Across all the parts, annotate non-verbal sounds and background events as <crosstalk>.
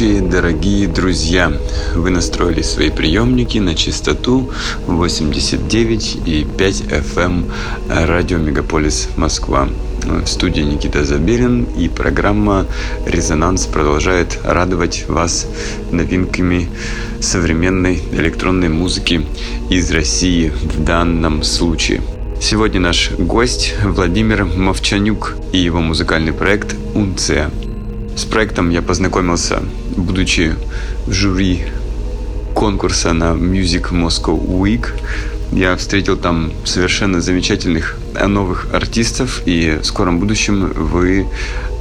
ночи, дорогие друзья! Вы настроили свои приемники на частоту 89,5 FM эм радио Мегаполис Москва. В студии Никита Заберин и программа «Резонанс» продолжает радовать вас новинками современной электронной музыки из России в данном случае. Сегодня наш гость Владимир Мовчанюк и его музыкальный проект «Унция». С проектом я познакомился, будучи в жюри конкурса на Music Moscow Week. Я встретил там совершенно замечательных э, новых артистов, и в скором будущем вы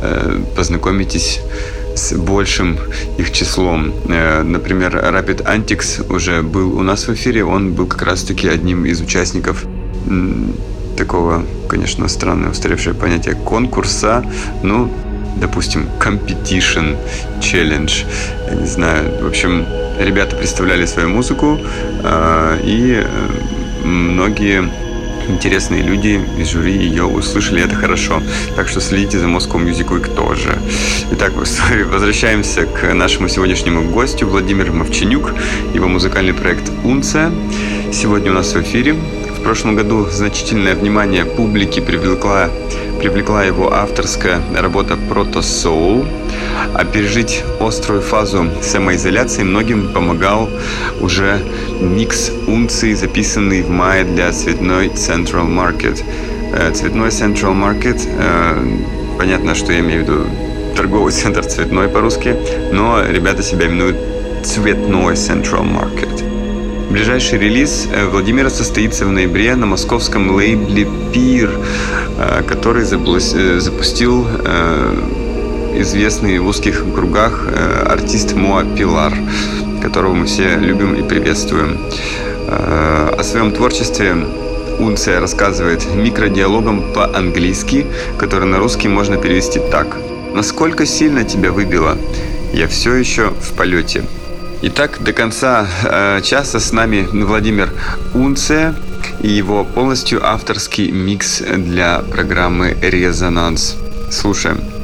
э, познакомитесь с большим их числом. Э, например, Rapid Antics уже был у нас в эфире, он был как раз-таки одним из участников такого, конечно, странное устаревшее понятие конкурса, ну, допустим, competition, challenge, я не знаю. В общем, ребята представляли свою музыку, а, и э, многие интересные люди из жюри ее услышали, это хорошо. Так что следите за Moscow Music Week тоже. Итак, <laughs> возвращаемся к нашему сегодняшнему гостю Владимир Мовченюк, его музыкальный проект «Унция». Сегодня у нас в эфире. В прошлом году значительное внимание публики привлекла привлекла его авторская работа «Прото Soul». А пережить острую фазу самоизоляции многим помогал уже микс унций, записанный в мае для цветной Central Market. Э, цветной Central Market, э, понятно, что я имею в виду торговый <laughs> центр цветной по-русски, но ребята себя именуют цветной Central Market. Ближайший релиз э, Владимира состоится в ноябре на московском лейбле «Пир», э, который э, запустил известный в узких кругах артист Моа Пилар, которого мы все любим и приветствуем. О своем творчестве Унция рассказывает микродиалогом по-английски, который на русский можно перевести так. «Насколько сильно тебя выбило? Я все еще в полете». Итак, до конца э, часа с нами Владимир Унция и его полностью авторский микс для программы «Резонанс». Слушаем.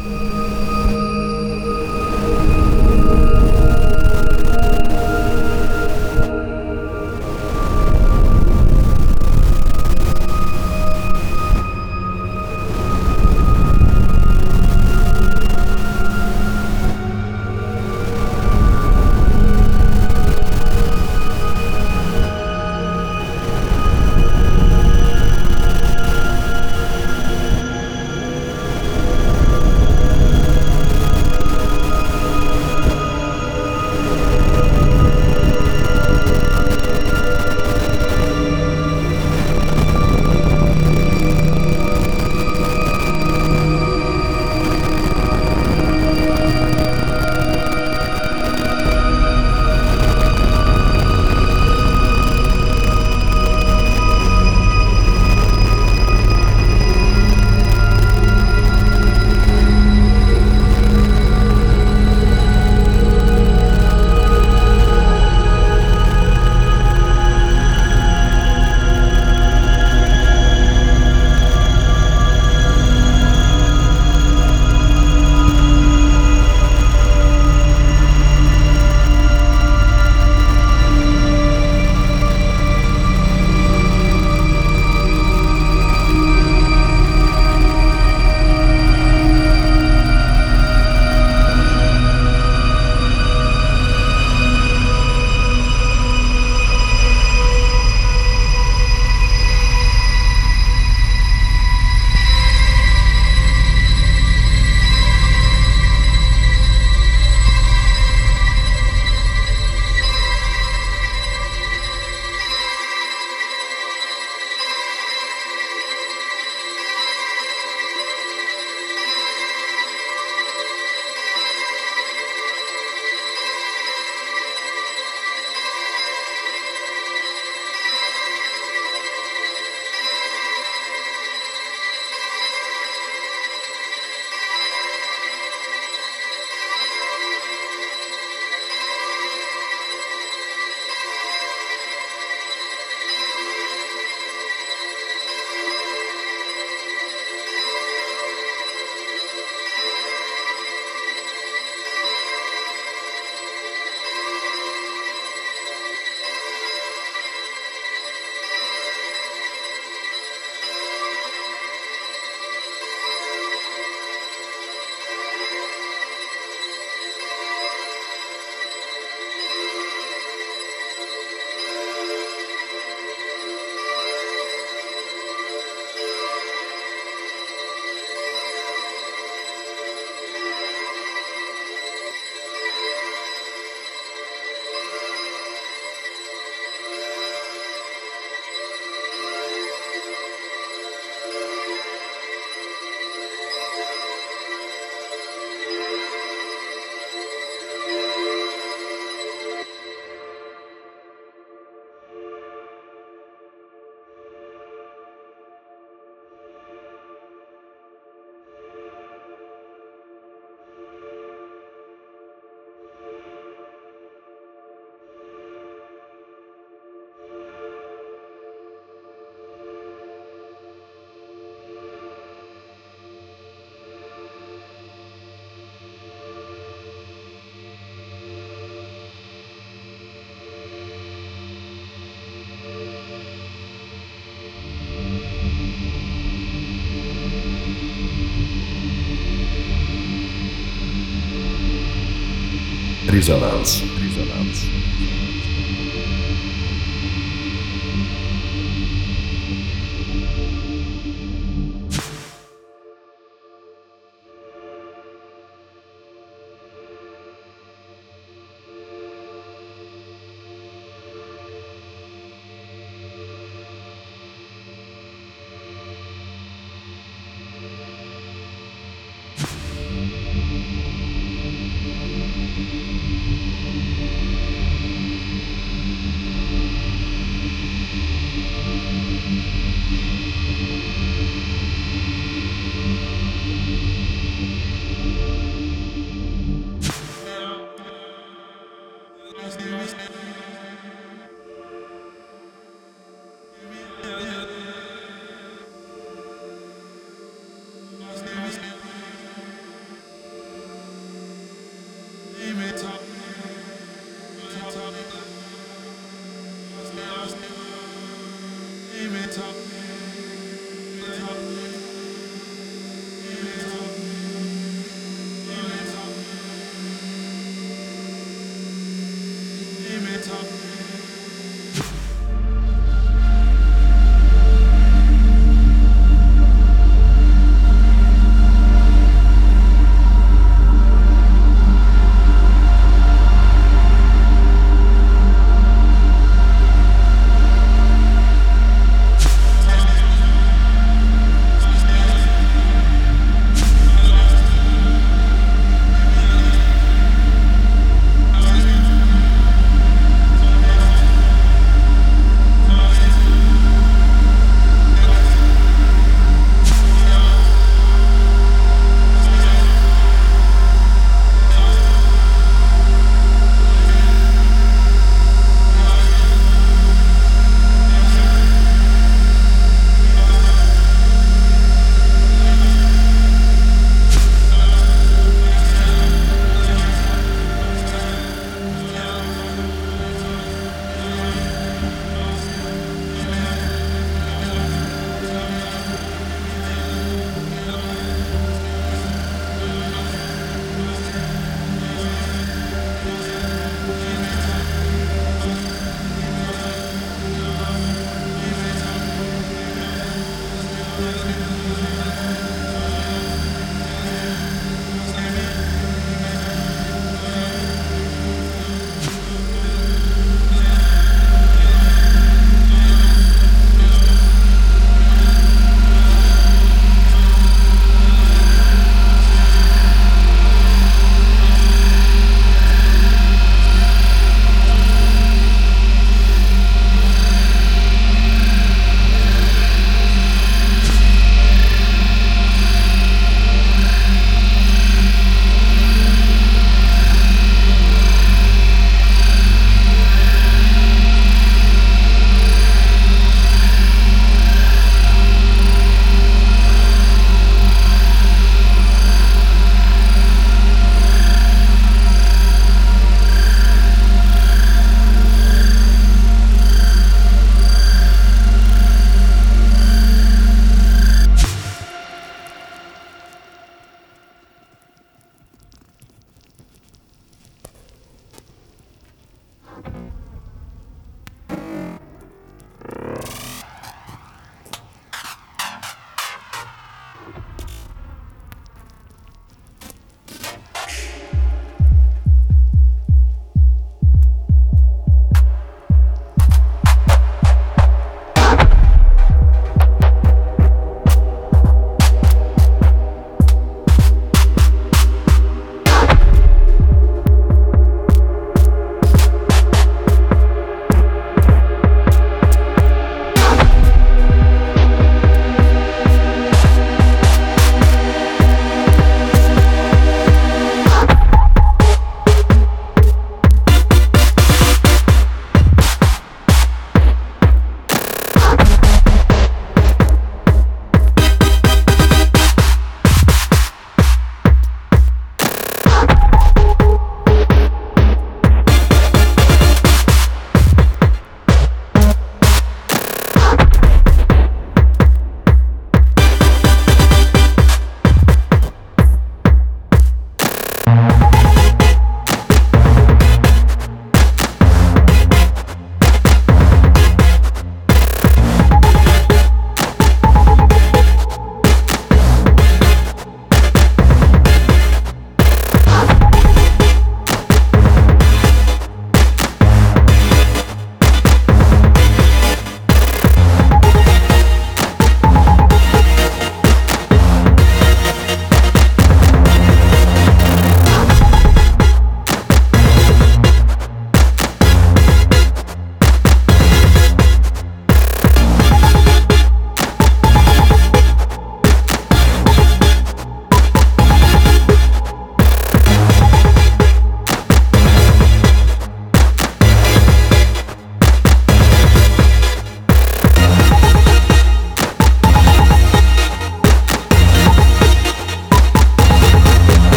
Резонанс. Резонанс.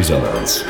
Results.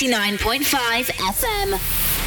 89.5 FM.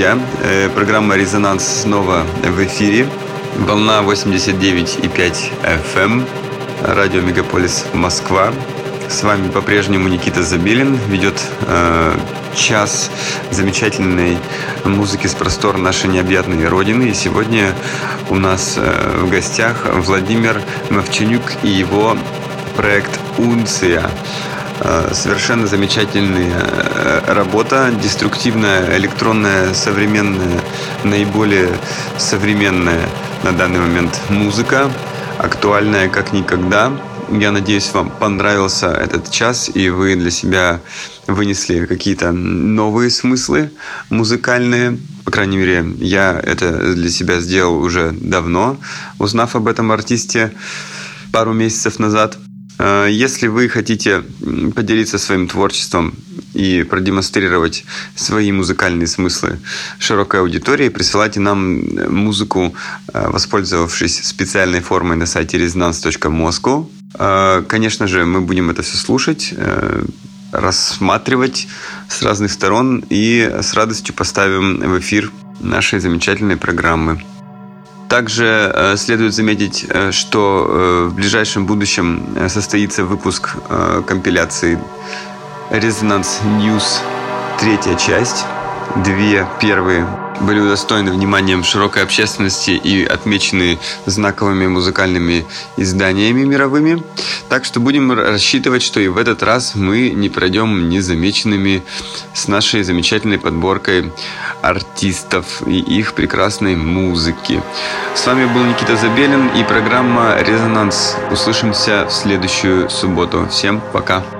Друзья. Э, программа «Резонанс» снова в эфире. Волна 89,5 FM. Радио «Мегаполис Москва». С вами по-прежнему Никита Забелин. Ведет э, час замечательной музыки с простор нашей необъятной Родины. И сегодня у нас э, в гостях Владимир Мовчанюк и его проект «Унция». Э, совершенно замечательная э, работа, деструктивная, электронная, современная, наиболее современная на данный момент музыка, актуальная как никогда. Я надеюсь, вам понравился этот час, и вы для себя вынесли какие-то новые смыслы музыкальные. По крайней мере, я это для себя сделал уже давно, узнав об этом артисте пару месяцев назад. Э, если вы хотите поделиться своим творчеством и продемонстрировать свои музыкальные смыслы широкой аудитории, присылайте нам музыку, э, воспользовавшись специальной формой на сайте resonance.moscow. Э, конечно же, мы будем это все слушать, рассматривать с разных сторон и с радостью поставим в эфир нашей замечательной программы. Также э, следует заметить, э, что э, в ближайшем будущем состоится выпуск компиляции Resonance News третья часть. Две первые были удостоены вниманием широкой общественности и отмечены знаковыми музыкальными изданиями мировыми. Так что будем рассчитывать, что и в этот раз мы не пройдем незамеченными с нашей замечательной подборкой артистов и их прекрасной музыки. С вами был Никита Забелин и программа «Резонанс». Услышимся в следующую субботу. Всем пока!